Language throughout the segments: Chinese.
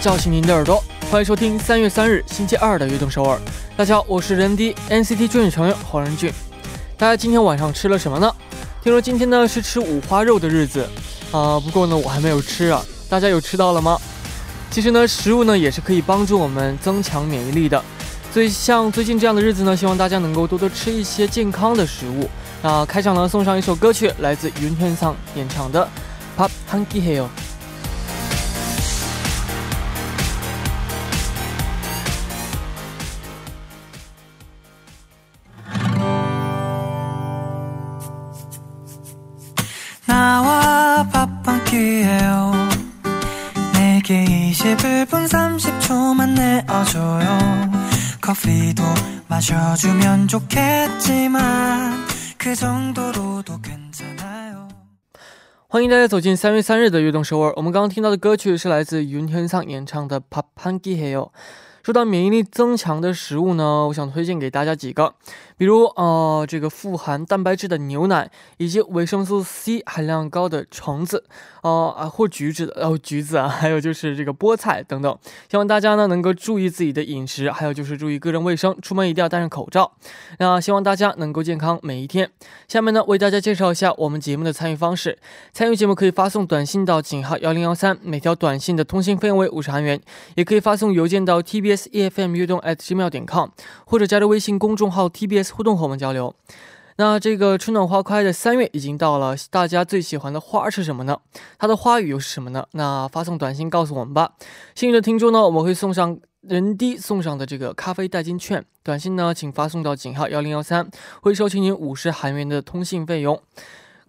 叫醒您的耳朵，欢迎收听三月三日星期二的悦动首尔。大家好，我是人 D NCT 俊成员黄仁俊。大家今天晚上吃了什么呢？听说今天呢是吃五花肉的日子啊，不过呢我还没有吃啊。大家有吃到了吗？其实呢，食物呢也是可以帮助我们增强免疫力的。所以像最近这样的日子呢，希望大家能够多多吃一些健康的食物。那开场呢送上一首歌曲，来自云天桑演唱的《Pop Hanky Hill》。欢迎大家走进三月三日的悦动首尔。我们刚刚听到的歌曲是来自云天桑演唱的《Papangi Hill》。说到免疫力增强的食物呢，我想推荐给大家几个，比如呃，这个富含蛋白质的牛奶，以及维生素 C 含量高的橙子，呃啊或橘子，哦橘子啊，还有就是这个菠菜等等。希望大家呢能够注意自己的饮食，还有就是注意个人卫生，出门一定要戴上口罩。那希望大家能够健康每一天。下面呢为大家介绍一下我们节目的参与方式，参与节目可以发送短信到井号幺零幺三，每条短信的通信费用为五十韩元，也可以发送邮件到 T B efm 悦动 at gmail 点 com，或者加入微信公众号 TBS 互动和我们交流。那这个春暖花开的三月已经到了，大家最喜欢的花是什么呢？它的花语又是什么呢？那发送短信告诉我们吧。幸运的听众呢，我们会送上人低送上的这个咖啡代金券。短信呢，请发送到井号幺零幺三，会收取您五十韩元的通信费用。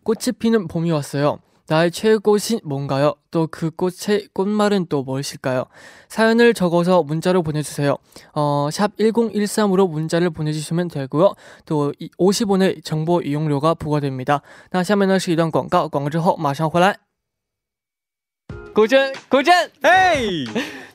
꽃이피는봄이왔어요。 나의 최애꽃이 뭔가요? 또 그 꽃의 꽃말은 또 무엇일까요? 사연을 적어서 문자로 보내주세요. 어, 샵 1013으로 문자를 보내주시면 되고요. 또 50원의 정보 이용료가 부과됩니다. 那下面呢是一段广告，广告之后马上回来。古筝，古筝，哎，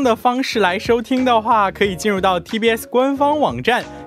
的方式来收听的话，可以进入到 TBS 官方网站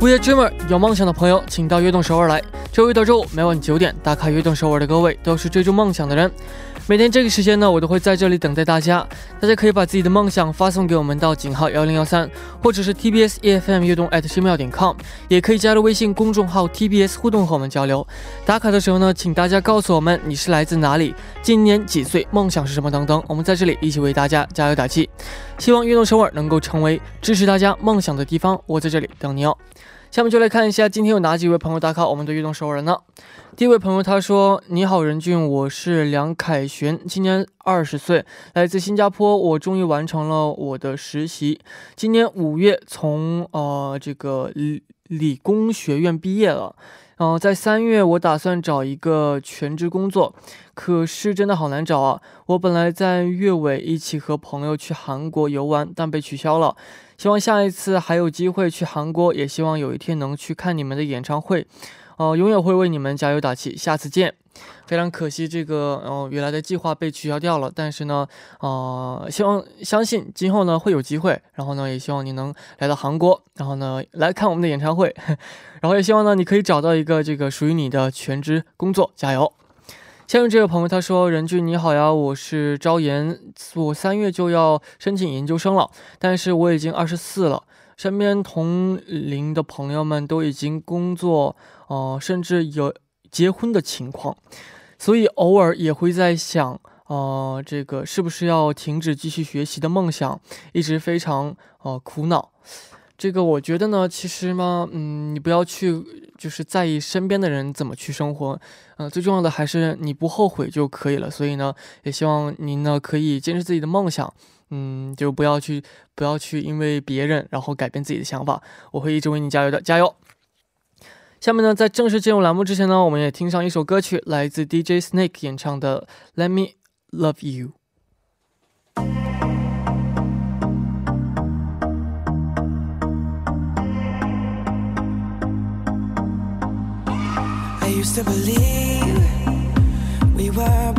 午夜，JUMMER 有梦想的朋友，请到悦动首尔来。周一到周五每晚九点，打卡悦动首尔的各位都是追逐梦想的人。每天这个时间呢，我都会在这里等待大家。大家可以把自己的梦想发送给我们到井号幺零幺三，或者是 TBS EFM 悦动 at gmail 点 com，也可以加入微信公众号 TBS 互动和我们交流。打卡的时候呢，请大家告诉我们你是来自哪里，今年几岁，梦想是什么等等。我们在这里一起为大家加油打气。希望悦动首尔能够成为支持大家梦想的地方，我在这里等你哦。下面就来看一下今天有哪几位朋友打卡我们的运动首尔呢？第一位朋友他说：“你好，任俊，我是梁凯旋，今年二十岁，来自新加坡。我终于完成了我的实习，今年五月从呃这个理理工学院毕业了。嗯、在三月我打算找一个全职工作，可是真的好难找啊！我本来在月尾一起和朋友去韩国游玩，但被取消了。希望下一次还有机会去韩国，也希望有一天能去看你们的演唱会。哦、永远会为你们加油打气，下次见。非常可惜，这个哦、原来的计划被取消掉了，但是呢，呃，希望相信今后呢会有机会，然后呢，也希望你能来到韩国，然后呢来看我们的演唱会，然后也希望呢你可以找到一个这个属于你的全职工作，加油。下面这位朋友他说：“任俊你好呀，我是昭妍，我三月就要申请研究生了，但是我已经二十四了，身边同龄的朋友们都已经工作，呃，甚至有结婚的情况，所以偶尔也会在想，呃，这个是不是要停止继续学习的梦想，一直非常呃苦恼。这个我觉得呢，其实嘛，嗯，你不要去就是在意身边的人怎么去生活，呃，最重要的还是你不后悔就可以了。所以呢，也希望您呢可以坚持自己的梦想，嗯，就不要去不要去因为别人然后改变自己的想法。我会一直为你加油的，加油！下面呢，在正式进入栏目之前呢，我们也听上一首歌曲，来自 DJ Snake 演唱的《Let Me Love You》。I used to believe we were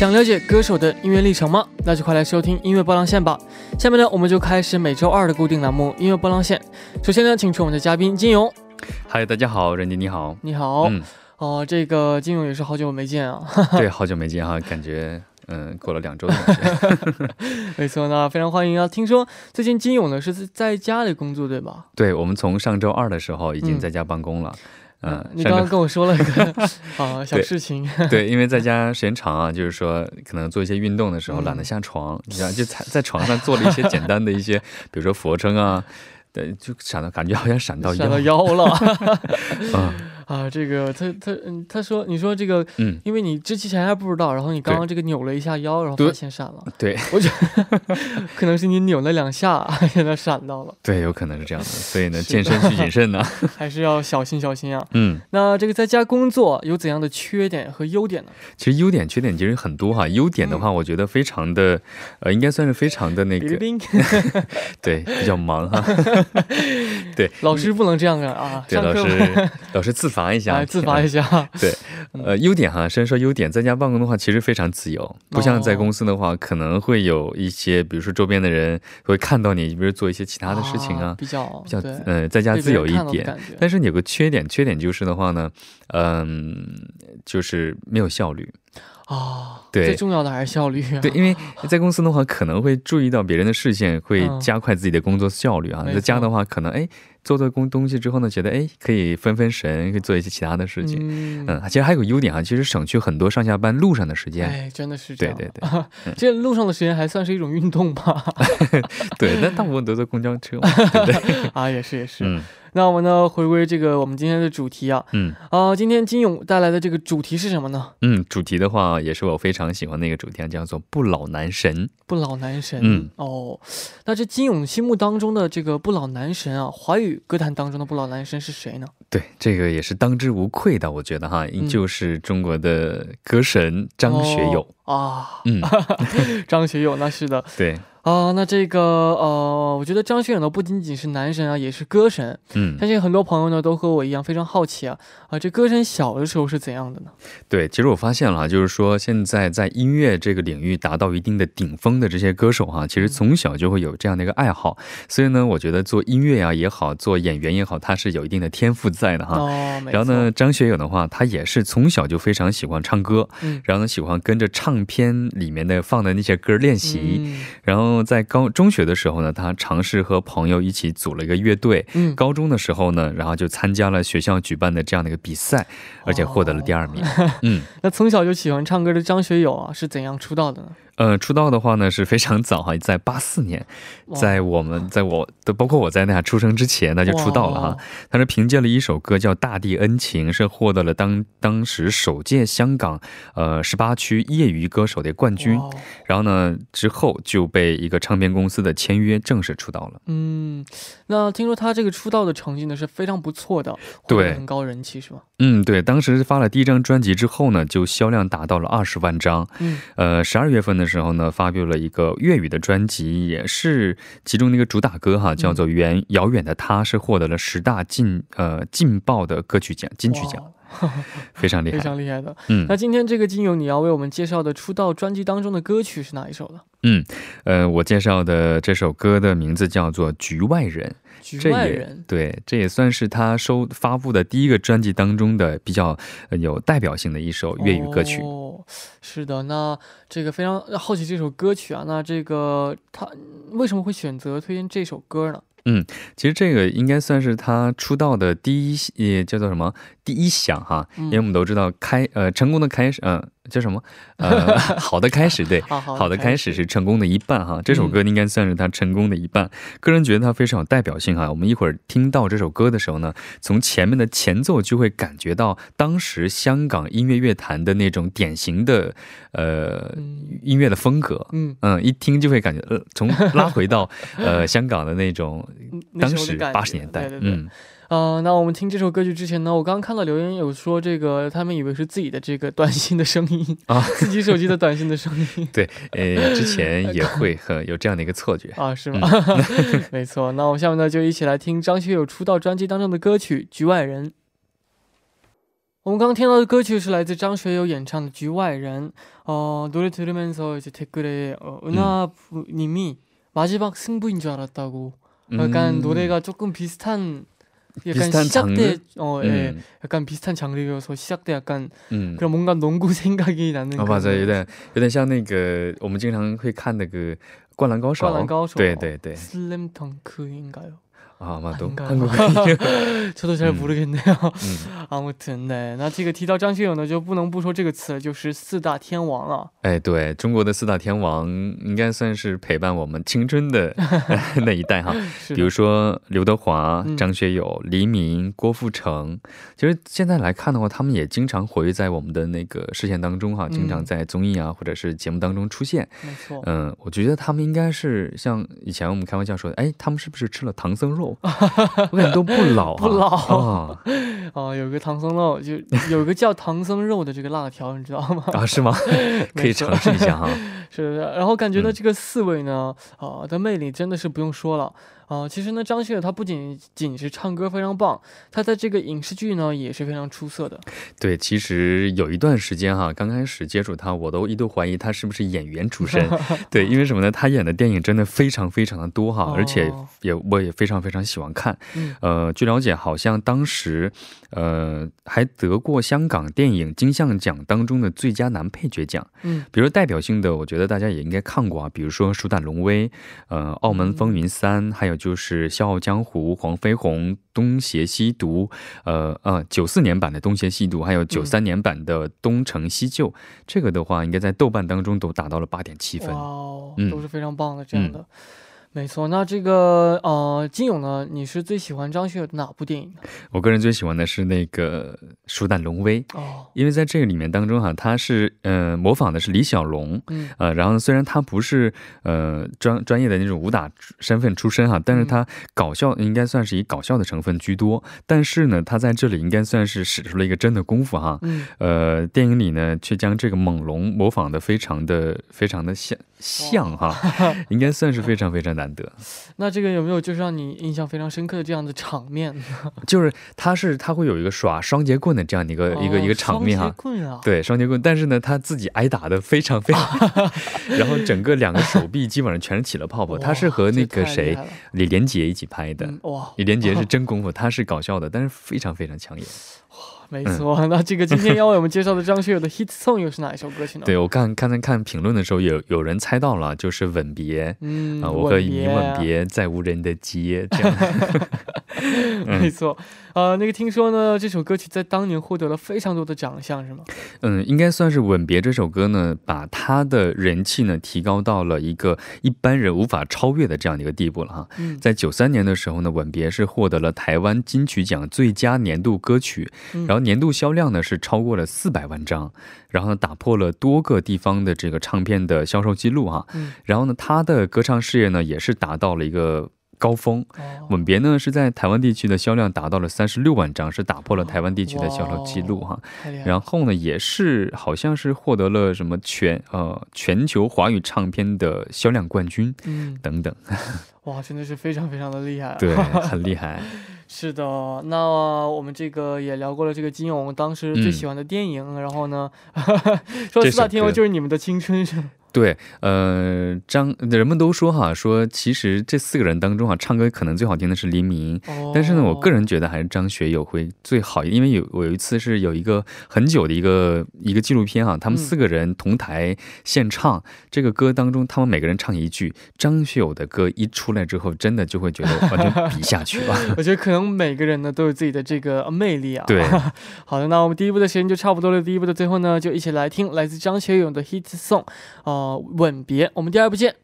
想了解歌手的音乐历程吗？那就快来收听音乐波浪线吧。下面呢，我们就开始每周二的固定栏目《音乐波浪线》。首先呢，请出我们的嘉宾金勇，嗨，大家好，任迪你好。你好。嗯，哦，这个金勇也是好久没见啊。对，好久没见哈，感觉嗯过了两周的感觉。没错呢，非常欢迎啊！听说最近金勇呢是在家里工作，对吧？对，我们从上周二的时候已经在家办公了。嗯，你刚刚跟我说了一个啊 小事情，周对，因为在 家时间长啊，就是说可能做一些运动的时候嗯懒得下床，你知道，就在在床上做了一些简单的一些，比如说俯卧撑啊。对，就闪到，感觉好像闪到腰。闪到腰了 嗯啊！这个他他嗯，他说你说这个，嗯，因为你之前还不知道，然后你刚刚这个扭了一下腰，然后对发现闪了，对我觉得 可能是你扭了两下，现在闪到了，对，有可能是这样的。所以呢，健身需谨慎呢。还是要小心小心啊。嗯，那这个在家工作有怎样的缺点和优点呢？其实优点、缺点其实很多哈。优点的嗯话，我觉得非常的，呃，应该算是非常的那个，对，比较忙哈。对，老师不能这样啊，对，老师老师自罚一下，啊自罚一下，对，呃，优点哈，先说优点，在家办公的话，其实非常自由，不像在哦公司的话，可能会有一些，比如说周边的人会看到你，比如做一些其他的事情啊，比较比较对呃，在家自由一点。但是你有个缺点，缺点就是的话呢，嗯、就是没有效率。哦，对最重要的还是效率啊。对，因为在公司的话，可能会注意到别人的视线，会嗯加快自己的工作效率啊。没在家的话，可能哎做做工东西之后呢，觉得哎可以分分神，可以做一些其他的事情。嗯嗯，其实还有个优点啊，其实省去很多上下班路上的时间。哎，真的是这样。对对对，这路上的时间还算是一种运动吧？对，那大部分都坐公交车嘛，对对？啊，也是也是。嗯那我们呢，回归这个我们今天的主题啊，嗯啊、今天金勇带来的这个主题是什么呢？嗯，主题的话也是我非常喜欢的一个主题啊，叫做不老男神。不老男神。嗯，哦，那这金勇心目当中的这个不老男神啊，华语歌坛当中的不老男神是谁呢？对，这个也是当之无愧的，我觉得哈，嗯就是中国的歌神张学友。哦啊，嗯，张学友，那是的对，啊。那这个呃，我觉得张学友呢不仅仅是男神啊，也是歌神。嗯，相信很多朋友呢都和我一样非常好奇啊啊，这歌神小的时候是怎样的呢？对，其实我发现了哈，就是说现在在音乐这个领域达到一定的顶峰的这些歌手哈，其实从小就会有这样的一个爱好，所以呢，我觉得做音乐啊也好，做演员也好，他是有一定的天赋在的哈。哦，没错然后呢，，张学友的话，他也是从小就非常喜欢唱歌，嗯然后呢，喜欢跟着唱片里面的放的那些歌练习。嗯然后在高中学的时候呢，他尝试和朋友一起组了一个乐队。嗯，高中的时候呢，然后就参加了学校举办的这样的一个比赛，而且获得了第二名。嗯，那从小就喜欢唱歌的张学友啊，是怎样出道的呢？呃，出道的话呢是非常早哈，在八四年，在我们在我的包括我在内啊出生之前他就出道了哈。他是凭借了一首歌叫《大地恩情》，是获得了当当时首届香港呃十八区业余歌手的冠军。然后呢，之后就被一个唱片公司的签约，正式出道了。嗯，那听说他这个出道的成绩呢是非常不错的，对很高人气是吧？嗯，对，当时发了第一张专辑之后呢，就销量达到了二十万张。嗯，呃，十二月份的时候呢，发布了一个粤语的专辑，也是其中的一个主打歌哈，叫做《远遥远的他》，是获得了十大劲呃劲爆的歌曲奖金曲奖，哇 非常厉害非。常厉害的。嗯那今天这个金友你要为我们介绍的出道专辑当中的歌曲是哪一首呢？嗯，呃，我介绍的这首歌的名字叫做《局外人》。局外人。对，这也算是他收发布的第一个专辑当中的比较呃有代表性的一首粤语歌曲。哦，是的，那这个非常好奇这首歌曲啊，那这个他为什么会选择推荐这首歌呢？嗯其实这个应该算是他出道的第一，也叫做什么？第一响哈，嗯。因为我们都知道开呃成功的开始，嗯、叫什么 呃好的开始，对。好好好的开始是成功的一半哈，这首歌应该算是他成功的一半。个人觉得他非常有代表性哈。我们一会儿听到这首歌的时候呢，从前面的前奏就会感觉到当时香港音乐乐坛的那种典型的呃嗯音乐的风格。嗯，嗯，一听就会感觉呃，从拉回到呃 香港的那种当时八十年代，对对对。嗯，呃，那我们听这首歌曲之前呢，我刚刚看到留言有说这个他们以为是自己的这个短信的声音啊自己手机的短信的声音对，呃，之前也会很有这样的一个错觉。啊，是吗？没错。那我们下面呢就一起来听张学友出道专辑当中的歌曲《局外人》。我们刚刚听到的歌曲是来自张学友演唱的《局外人》。어 노래 들으면서 이제 댓글에 어, 은하님이 마지막 승부인 줄 알았다고. 약간 음. 노래가 조금 비슷한 약간 비슷한 시작대 장르? 어, 예. 음, 약간 비슷한 장르여서 시작대 약간 음. 그런 뭔가 농구 생각이 나는 哦， 그런 맞아요，有点有点像那个我们经常会看那个《灌篮高手》。灌篮高手对对对， 슬램덩크인가요? 啊，嘛都 아닌가요? 韩国歌。 저도 잘 음. 모르겠네요. 嗯， 아무튼 네, 那这个提到张学友呢，就不能不说这个词了，就是四大天王了。哎，对中国的四大天王，应该算是陪伴我们青春的那一代哈。是的比如说刘德华嗯、张学友、黎明、郭富城，其实现在来看的话，他们也经常活跃在我们的那个视线当中哈，经常嗯在综艺啊或者是节目当中出现。没错。嗯，我觉得他们应该是像以前我们开玩笑说的，哎，他们是不是吃了唐僧肉？ 我感觉都不老、啊，不老啊哦，有个唐僧肉，就有个叫唐僧肉的这个辣条，你知道吗？啊，是吗？可以尝试一下哈。是的，然后感觉呢，嗯这个四位呢，啊、的魅力真的是不用说了。啊、其实呢，张学友他不仅仅是唱歌非常棒，他在这个影视剧呢也是非常出色的。对，其实有一段时间哈，刚开始接触他，我都一度怀疑他是不是演员出身。对，因为什么呢？他演的电影真的非常非常的多哈，而且哦也我也非常非常喜欢看。嗯呃，据了解，好像当时呃还得过香港电影金像奖当中的最佳男配角奖。嗯比如代表性的，我觉得大家也应该看过啊，比如说《鼠胆龙威》、呃《澳门风云三》，还有就是《笑傲江湖》、黄飞鸿、《东邪西毒》，呃呃，九四年版的《东邪西毒》，还有九三年版的《东成西就》这个的话，应该在豆瓣当中都达到了八点七分哇。哦，嗯都是非常棒的这样的。没错，那这个呃，金勇呢，你是最喜欢张学友的哪部电影呢？我个人最喜欢的是那个《鼠胆龙威》，哦，因为在这个里面当中哈，他是呃模仿的是李小龙，嗯。呃，然后虽然他不是呃专专业的那种武打身份出身哈，但是他搞笑应该算是以搞笑的成分居多，但是呢，他在这里应该算是使出了一个真的功夫哈。嗯，呃，电影里呢，却将这个猛龙模仿的非常的非常的像像哈，应该算是非常非常难得。那这个有没有就是让你印象非常深刻的这样的场面？就是他是他会有一个耍双截棍的这样的一个、一个一个场面哈对双截棍，但是呢，他自己挨打的非常非常，然后整个两个手臂基本上全是起了泡泡。他是和那个谁李连杰一起拍的。嗯哇，李连杰是真功夫，他是搞笑的，但是非常非常抢眼。没错。那这个今天要为我们介绍的张学友的 hit song 又是哪一首歌曲呢？对我刚刚才看评论的时候，有有人猜到了，就是《吻别》嗯，啊，我和你吻啊别在无人的街，这样。没错。呃，那个听说呢，这首歌曲在当年获得了非常多的奖项，是吗？嗯，应该算是《吻别》这首歌呢，把他的人气呢提高到了一个一般人无法超越的这样的一个地步了哈。嗯，在九三年的时候呢，《吻别》是获得了台湾金曲奖最佳年度歌曲，嗯然后年度销量呢是超过了四百万张，然后呢打破了多个地方的这个唱片的销售记录哈。嗯然后呢，他的歌唱事业呢也是达到了一个高峰。哦吻别呢是在台湾地区的销量达到了三十六万张，是打破了台湾地区的销售记录哈。然后呢，也是好像是获得了什么全呃全球华语唱片的销量冠军嗯，等等，哇，真的是非常非常的厉害、啊。对，很厉害。是的，那我们这个也聊过了这个金勇当时最喜欢的电影，然后呢，说四大天王就是你们的青春是吗？对，呃，张人们都说哈，说其实这四个人当中啊，唱歌可能最好听的是黎明，哦但是呢，我个人觉得还是张学友会最好，因为有我有一次是有一个很久的一个一个纪录片啊，他们嗯四个人同台献唱、这个歌当中，他们每个人唱一句，张学友的歌一出来之后，真的就会觉得 完全比下去了。我觉得可能每个人呢都有自己的这个魅力啊。对，好的，那我们第一部的时间就差不多了。第一部的最后呢，就一起来听来自张学友的 hit song，呃，呃吻别。我们第二部见。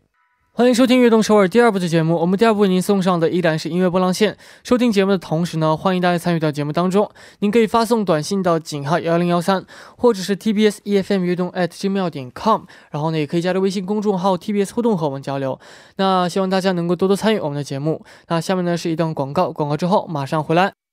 欢迎收听《悦动首尔》第二部的节目。我们第二部为您送上的依然是音乐波浪线。收听节目的同时呢，欢迎大家参与到节目当中。您可以发送短信到井号幺零幺三，或者是 TBS EFM 悦动 at gmail 点 com，然后呢，也可以加入微信公众号 TBS 互动和我们交流。那希望大家能够多多参与我们的节目。那下面呢是一段广告，广告之后马上回来。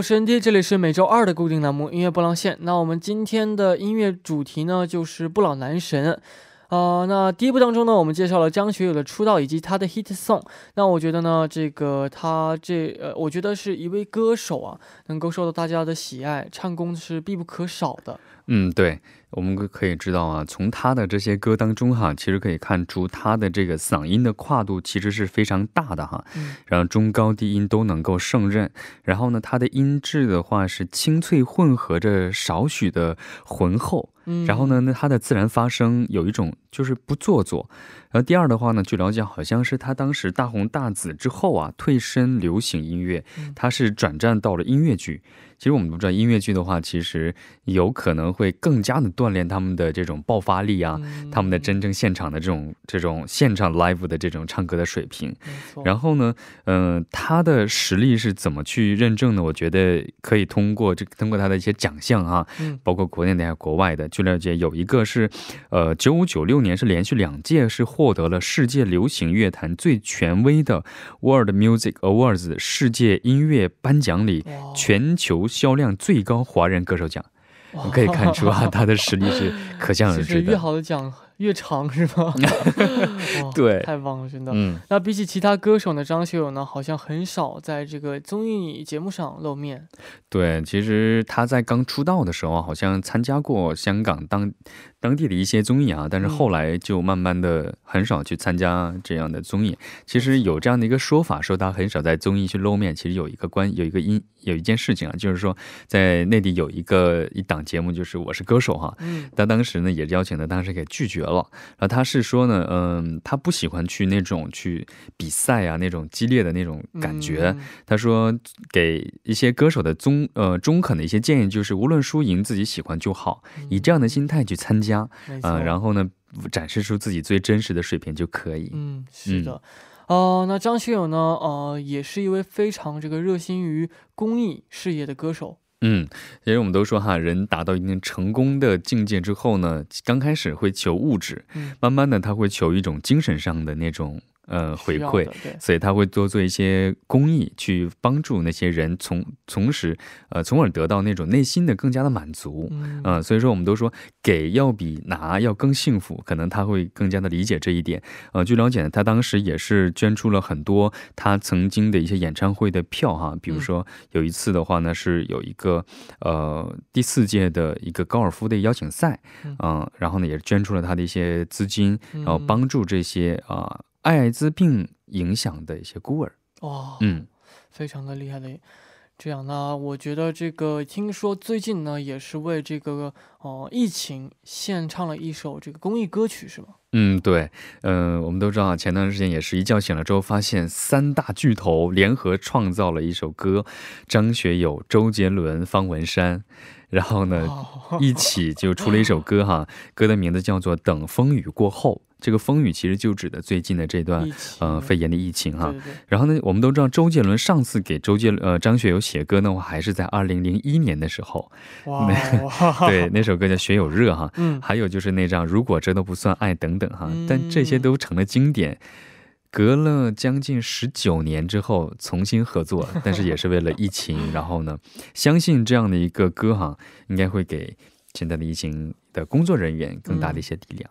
我是 ND，这里是每周二的固定栏目音乐波浪线。那我们今天的音乐主题呢，就是不老男神。呃，那第一部当中呢，我们介绍了张学友的出道以及他的 hit song。那我觉得呢，这个他这呃，我觉得是一位歌手啊，能够受到大家的喜爱，唱功是必不可少的。嗯，对，我们可可以知道啊，从他的这些歌当中哈，其实可以看出他的这个嗓音的跨度其实是非常大的哈，嗯然后中高低音都能够胜任。然后呢，他的音质的话是清脆混合着少许的浑厚。嗯，然后呢，那他的自然发声有一种就是不做作。然后第二的话呢，据了解好像是他当时大红大紫之后啊，退身流行音乐嗯，他是转战到了音乐剧。其实我们都知道，音乐剧的话，其实有可能会更加的锻炼他们的这种爆发力啊，嗯他们的真正现场的这种这种现场 live 的这种唱歌的水平。然后呢，嗯、他的实力是怎么去认证呢？我觉得可以通过这通过他的一些奖项啊，嗯包括国内的还有国外的。据了解，有一个是，呃，九五九六年是连续两届是获得了世界流行乐坛最权威的 World Music Awards 世界音乐颁奖礼全球销量最高华人歌手奖。哇我可以看出啊，他的实力是可想而知的越。好的奖越长是吗？对太棒了，真的。嗯，那比起其他歌手呢，张学友呢好像很少在这个综艺节目上露面。对，其实他在刚出道的时候，好像参加过香港当当地的一些综艺啊，但是嗯后来就慢慢的很少去参加这样的综艺。其实有这样的一个说法，说他很少在综艺去露面。其实有一个关，有一个因，有一件事情啊，就是说在内地有一个一档节目，就是《我是歌手》哈。嗯他当时呢也邀请他，当时给拒绝了。然后他是说呢，嗯，他不喜欢去那种去比赛啊，那种激烈的那种感觉。嗯他说，给一些歌手的中呃中肯的一些建议就是，无论输赢，自己喜欢就好，以这样的心态去参加。嗯、然后呢，展示出自己最真实的水平就可以。嗯，是的。呃，那张学友呢？呃，也是一位非常这个热心于公益事业的歌手。嗯，其实我们都说哈，人达到一定成功的境界之后呢，刚开始会求物质，嗯慢慢的他会求一种精神上的那种呃回馈，对，所以他会多做一些公益，去帮助那些人从从时呃从而得到那种内心的更加的满足。嗯嗯、所以说我们都说给要比拿要更幸福，可能他会更加的理解这一点。呃，据了解呢，他当时也是捐出了很多他曾经的一些演唱会的票哈，比如说有一次的话呢，是有一个呃第四届的一个高尔夫的邀请赛，嗯嗯、然后呢也是捐出了他的一些资金，嗯然后帮助这些啊、艾滋病影响的一些孤儿。哇，嗯。非常的厉害的。这样呢，我觉得这个听说最近呢也是为这个哦、疫情献唱了一首这个公益歌曲是吗？嗯，对，嗯、我们都知道啊，前段时间也是一觉醒了之后，发现三大巨头联合创造了一首歌，张学友、周杰伦、方文山，然后呢，哦，一起就出了一首歌哈，歌的名字叫做《等风雨过后》。这个风雨其实就指的最近的这段呃肺炎的疫情哈然后呢，我们都知道周杰伦上次给周杰呃张学友写歌的话，还是在二零零一年的时候，哇，对，那首歌叫《学友热》哈。嗯，还有就是那张《如果这都不算爱》等等哈，嗯但这些都成了经典。隔了将近十九年之后重新合作，但是也是为了疫情。然后呢，相信这样的一个歌哈，应该会给现在的疫情的工作人员更大的一些力量。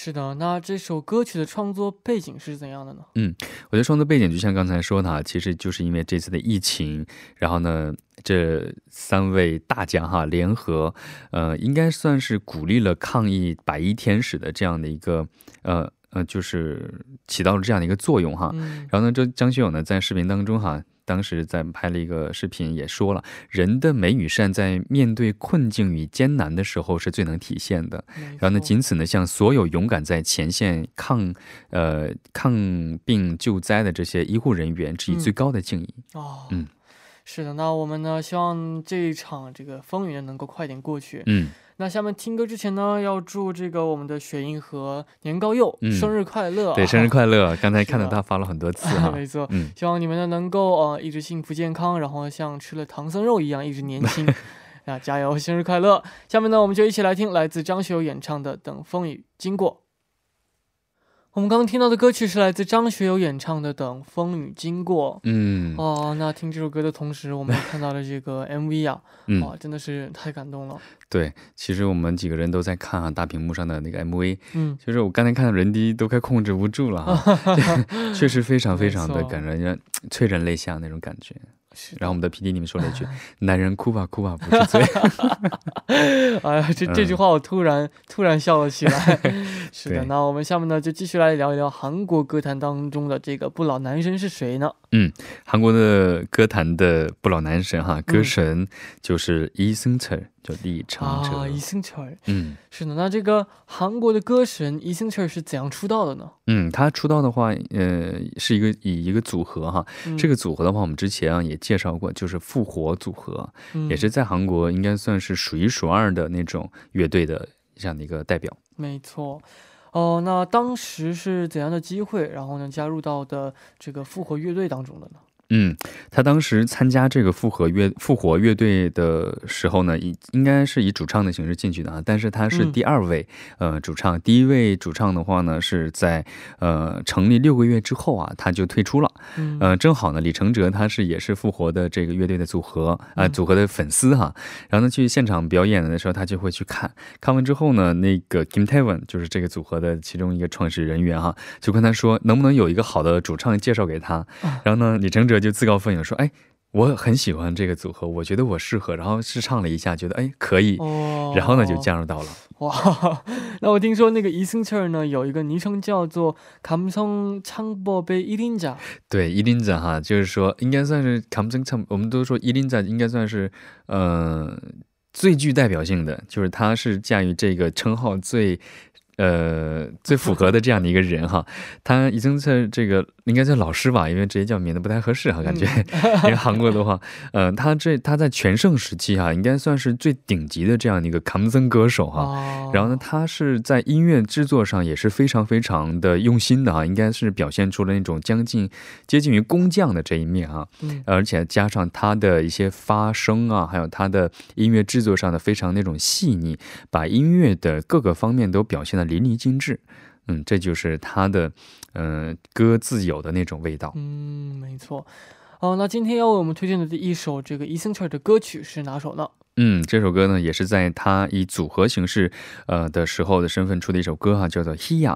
是的。那这首歌曲的创作背景是怎样的呢？嗯我觉得创作背景就像刚才说的哈，其实就是因为这次的疫情，然后呢，这三位大奖哈联合，呃，应该算是鼓励了抗疫白衣天使的这样的一个呃呃，就是起到了这样的一个作用哈。嗯，然后呢，这张学友呢在视频当中哈，当时在拍了一个视频，也说了，人的美与善在面对困境与艰难的时候是最能体现的。然后呢，仅此呢，向所有勇敢在前线抗呃抗病救灾的这些医护人员致以最高的敬意。哦，嗯，是的。那我们呢，希望这一场这个风雨呢能够快点过去。嗯，那下面听歌之前呢，要祝这个我们的雪英和年糕柚、嗯生日快乐、对，生日快乐！刚才 看到他发了很多次哈。没错，嗯，希望你们呢能够呃一直幸福健康，然后像吃了唐僧肉一样一直年轻。那，加油，生日快乐！下面呢，我们就一起来听来自张学友演唱的《等风雨经过》。我们刚刚听到的歌曲是来自张学友演唱的《等风雨经过》。嗯哦，那听这首歌的同时，我们也看到了这个 MV 啊，嗯，哇，真的是太感动了。对，其实我们几个人都在看啊，大屏幕上的那个 MV，嗯，就是我刚才看到人低都快控制不住了哈，确实非常非常的感人，让催人泪下那种感觉。然后我们的 PD 里面说了一句：“男人哭吧哭吧不是罪。哎呀，这这句嗯话我突然、突然笑了起来。是的，那我们下面呢就继续来聊一聊韩国歌坛当中的这个不老男神是谁呢？”嗯韩国的歌坛的不老男神嗯哈，歌神就是伊森特，就李长哲。啊，이승철。 嗯是的，那这个韩国的歌神이승철是怎样出道的呢？嗯，他出道的话，呃，是一个以一个组合哈。嗯、这个组合的话，我们之前啊也介绍过，就是复活组合，嗯也是在韩国应该算是数一数二的那种乐队的这样的一个代表。没错。哦，那当时是怎样的机会，然后呢加入到的这个复活乐队当中的呢？ 嗯，他当时参加这个复合乐复活乐队的时候呢，以应该是以主唱的形式进去的啊，但是他是嗯。第二位、呃主唱，第一位主唱的话呢是在呃成立六个月之后啊，他就退出了。嗯，呃，正好呢，李承哲他是也是复活的这个乐队的组合啊、嗯。组合的粉丝哈，然后呢去现场表演的时候，他就会去看，看完之后呢，那个 Kim Taewon 就是这个组合的其中一个创始人员哈，就跟他说能不能有一个好的主唱介绍给他，啊。然后呢，李承哲就自告奋勇说，哎。我很喜欢这个组合，我觉得我适合，然后试唱了一下，觉得哎可以，哦，然后呢就加入到了。哇，那我听说那个이승철呢有一个昵称叫做감성창법의一린자。 对，伊林子哈，就是说应该算是감성唱，我们都说伊林子应该算是呃最具代表性的，就是他是驾驭这个称号最。呃，最符合的这样的一个人哈，他已经在这个 应该叫老师吧，因为直接叫免得不太合适哈，感觉，因为韩国的话，呃，他这他在全盛时期哈，应该算是最顶级的这样的一个감성歌手哈，哦，然后呢，他是在音乐制作上也是非常非常的用心的哈，应该是表现出了那种将近接近于工匠的这一面哈，嗯。而且加上他的一些发声啊，还有他的音乐制作上的非常那种细腻，把音乐的各个方面都表现的淋漓尽致。嗯，这就是他的嗯、呃歌自有的那种味道。嗯，没错。哦，那今天要为我们推荐的第一首这个伊森彻的歌曲是哪首呢？嗯，这首歌呢也是在他以组合形式呃的时候的身份出的一首歌哈，叫做《Hia》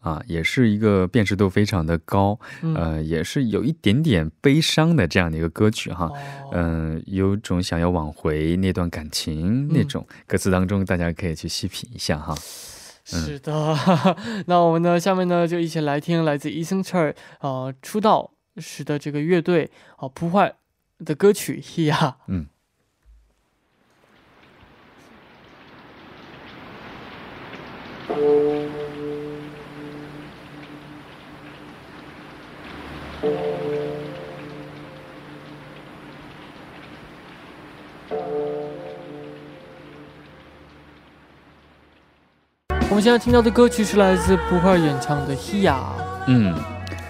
啊，也是一个辨识度非常的高，嗯，呃，也是有一点点悲伤的这样的一个歌曲哈。哦，嗯、有种想要挽回那段感情、那种歌词当中，大家可以去细品一下哈。是的。那我们呢，下面呢就一起来听来自伊森彻呃出道时的这个乐队啊、破坏的歌曲《Hia》。嗯。我们现在听到的歌曲是来自扑坏演唱的《Hia》，嗯，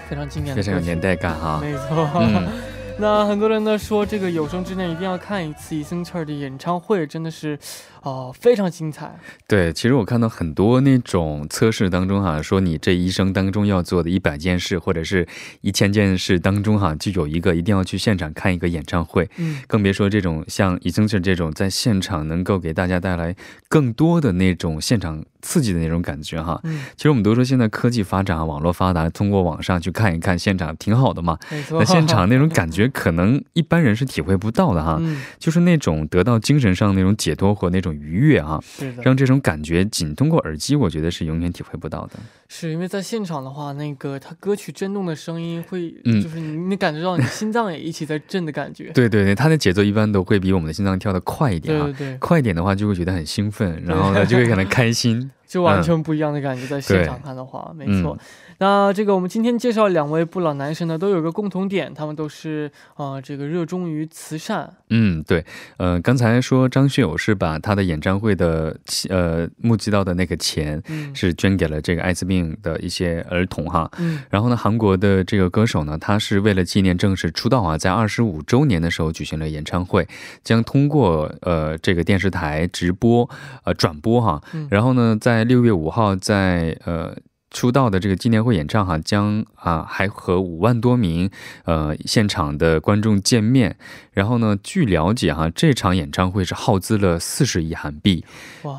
非常经典的。非常有年代感哈。没错。嗯，那很多人呢说，这个有生之年一定要看一次 Eason 的演唱会，真的是，啊、非常精彩。对，其实我看到很多那种测试当中哈，说你这一生当中要做的一百件事或者是一千件事当中哈，就有一个一定要去现场看一个演唱会。嗯，更别说这种像 Eason 这种在现场能够给大家带来更多的那种现场刺激的那种感觉哈。嗯，其实我们都说现在科技发展啊，网络发达，通过网上去看一看现场挺好的嘛。那现场那种感觉可能一般人是体会不到的哈，嗯，就是那种得到精神上那种解脱和那种愉悦哈，是的，让这种感觉仅通过耳机，我觉得是永远体会不到的。是因为在现场的话，那个他歌曲震动的声音会，嗯就是你你感觉到你心脏也一起在震的感觉。对对对，它的节奏一般都会比我们的心脏跳的快一点啊对对。对，快一点的话，就会觉得很兴奋，然后呢，就会可能开心。就完全不一样的感觉，在现场看的话，没错。那这个我们今天介绍两位不老男神呢，都有一个共同点，他们都是呃这个热衷于慈善。嗯，对，呃，刚才说张学友是把他的演唱会的呃募集到的那个钱嗯，是捐给了这个艾滋病的一些儿童哈。嗯然后呢，韩国的这个歌手呢，他是为了纪念正式出道啊，在二十五周年的时候举行了演唱会，将通过呃这个电视台直播呃转播哈。嗯然后呢，在六月五号在呃。出道的这个纪念会演唱哈，将啊还和五万多名呃现场的观众见面。然后呢，据了解哈，这场演唱会是耗资了四十亿韩币，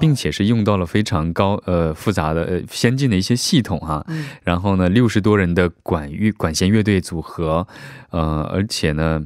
并且是用到了非常高呃复杂的呃先进的一些系统哈。嗯然后呢，六十多人的管乐管弦乐队组合，呃，而且呢，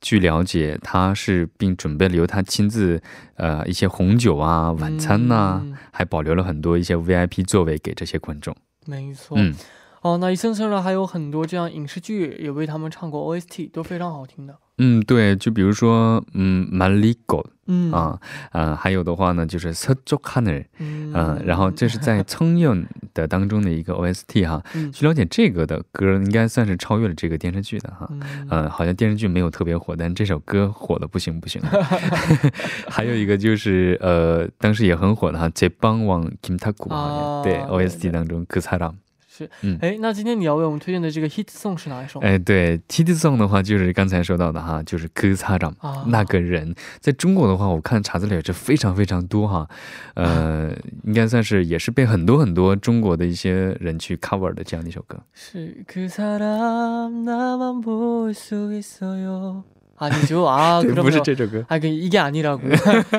据了解，他是并准备了由他亲自呃一些红酒啊、晚餐呐、嗯还保留了很多一些 VIP 座位给这些观众。没错。嗯，哦，那伊森森呢，还有很多这样影视剧也为他们唱过 OST，都非常好听的。嗯，对，就比如说，嗯，满里狗嗯啊，呃，还有的话呢，就是서쪽하늘， 嗯嗯，然后这是在청년的当中的一个 OST 哈。嗯据了解，这个的歌应该算是超越了这个电视剧的哈。嗯嗯，好像电视剧没有特别火，但这首歌火的不行不行。还有一个就是呃，当时也很火的哈，제방왕김타구 啊对对 OST 当中그사람。 是，嗯哎，那今天你要为我们推荐的这个 hit song 是哪一首？哎，对 t t song 的话，就是刚才说到的哈，就是그사람 啊，那个人，在中国的话，我看查资料也是非常非常多哈，呃，应该算是也是被很多很多中国的一些人去 cover 的这样的一首歌。是그사람나만볼수있어요 아니죠아 对， 그러면 不是这首歌。 아, 그 이게 아니라고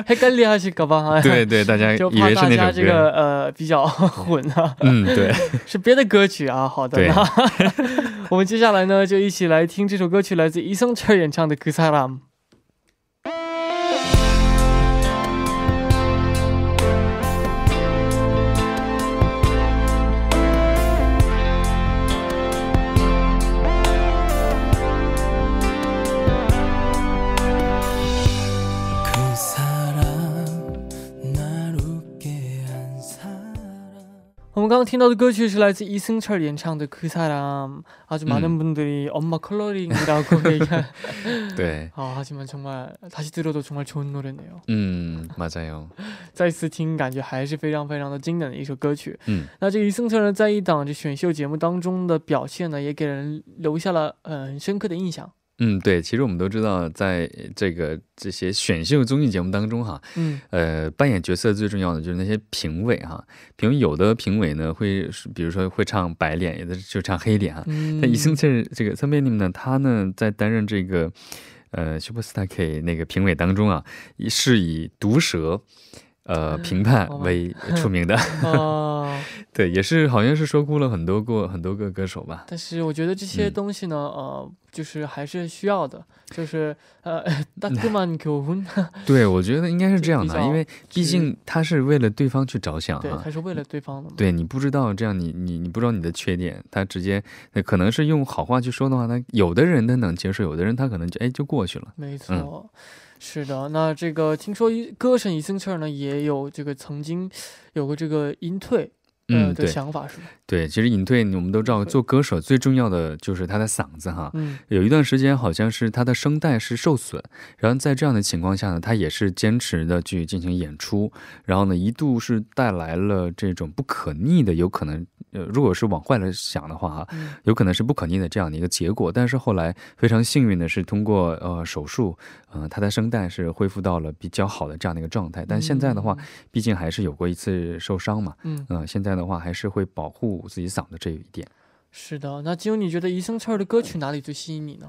헷갈리 하실까봐 对对，大家就以为是怕大家那首歌。这个呃比较混啊，嗯，对。是别的歌曲啊。好的，对那我们接下来呢就一起来听这首歌曲，来自伊森彻演唱的《그사람》。 刚刚听到的歌曲是来自伊森彻演唱的《그사람》， 아주 嗯 많은 분들이 엄마 컬러링이라고 얘기한. 对， 아, 하지만 정말 다시 들어도 정말 좋은 노래네요. 嗯，马在哟，再次听，感觉还是非常非常的经典的一首歌曲。嗯那这个伊森彻呢，在一档这选秀节目当中的表现呢，也给人留下了呃很深刻的印象。 嗯，对，其实我们都知道，在这个这些选秀综艺节目当中，哈，嗯，呃，扮演角色最重要的就是那些评委哈，评有的评委呢会，比如说会唱白脸，有的就唱黑脸哈。那一星期这个三面你们呢，他呢在担任这个呃 Superstar K 那个评委当中啊，是以毒舌。呃，评判为出名的，哦。对，也是好像是说哭了很多个很多个歌手吧。但是我觉得这些东西呢，呃，就是还是需要的，就是呃，对，我觉得应该是这样的，因为毕竟他是为了对方去着想，对，他是为了对方的，对你不知道这样，你你你不知道你的缺点，他直接，可能是用好话去说的话，那有的人他能接受，有的人他可能就哎就过去了，没错。是的，那这个听说歌神伊森切呢，也有这个曾经有过这个隐退。嗯，的想法是对，其实隐退，我们都知道，做歌手最重要的就是他的嗓子哈。嗯，有一段时间好像是他的声带是受损，然后在这样的情况下呢，他也是坚持的去进行演出，然后呢，一度是带来了这种不可逆的，有可能呃，如果是往坏了想的话啊，有可能是不可逆的这样的一个结果。但是后来非常幸运的是，通过呃手术，嗯，他的声带是恢复到了比较好的这样的一个状态。但现在的话，毕竟还是有过一次受伤嘛，嗯，现在的话还是会保护自己嗓子这一点。是的，那金有，你觉得余声彻的歌曲哪里最吸引你呢？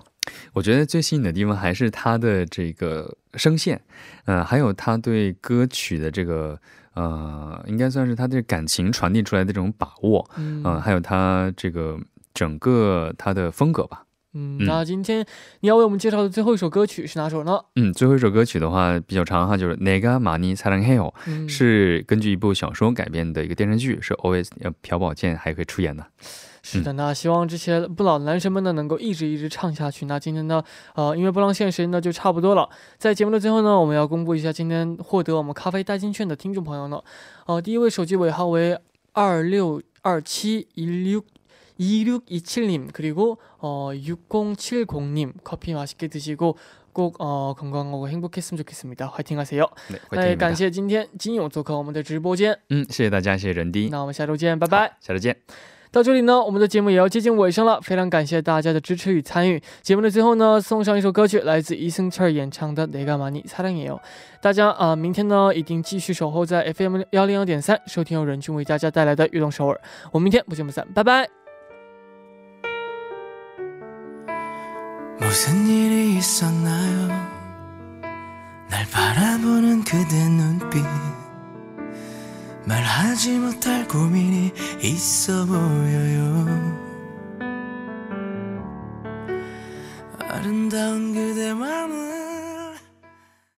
我觉得最吸引的地方还是他的这个声线，呃，还有他对歌曲的这个。呃，应该算是他的感情传递出来的这种把握，嗯，啊，还有他这个整个他的风格吧，嗯。那今天你要为我们介绍的最后一首歌曲是哪首呢？嗯，最后一首歌曲的话比较长哈，就是《Nega Mani Cai Lang Hei》，是根据一部小说改编的一个电视剧，是 OS 朴宝剑还可以出演的。是的，那希望这些不老的男神们呢，能够一直一直唱下去。那今天呢，呃，音乐波浪线时间呢就差不多了。在节目的最后呢，我们要公布一下今天获得我们咖啡代金券的听众朋友呢，呃，第一位手机尾号为二六二七一六。 2627님 그리고 어 6070님 커피 맛있게 드시고 꼭 어, 건강하고 행복했으면 좋겠습니다. 화이팅 하세요. 对，会那也感听你的。谢今天金勇做客我们的直播间。嗯，谢谢大家，谢谢人迪，那我们下周见，拜拜。下周见。 到这里呢，我们的节目也要接近尾声了，非常感谢大家的支持与参与。节目的最后呢，送上一首歌曲，来自 이승철演唱的《내가많이사랑해요》。大家啊、呃明天呢一定继续守候在 FM 幺零幺点三，收听由任俊为大家带来的《悦动首尔》。我们明天不见不散，拜拜。 무슨 일이 있었나요? 날 바라보는 그대 눈빛 말하지 못할 고민이 있어 보여요. 아름다운 그대만은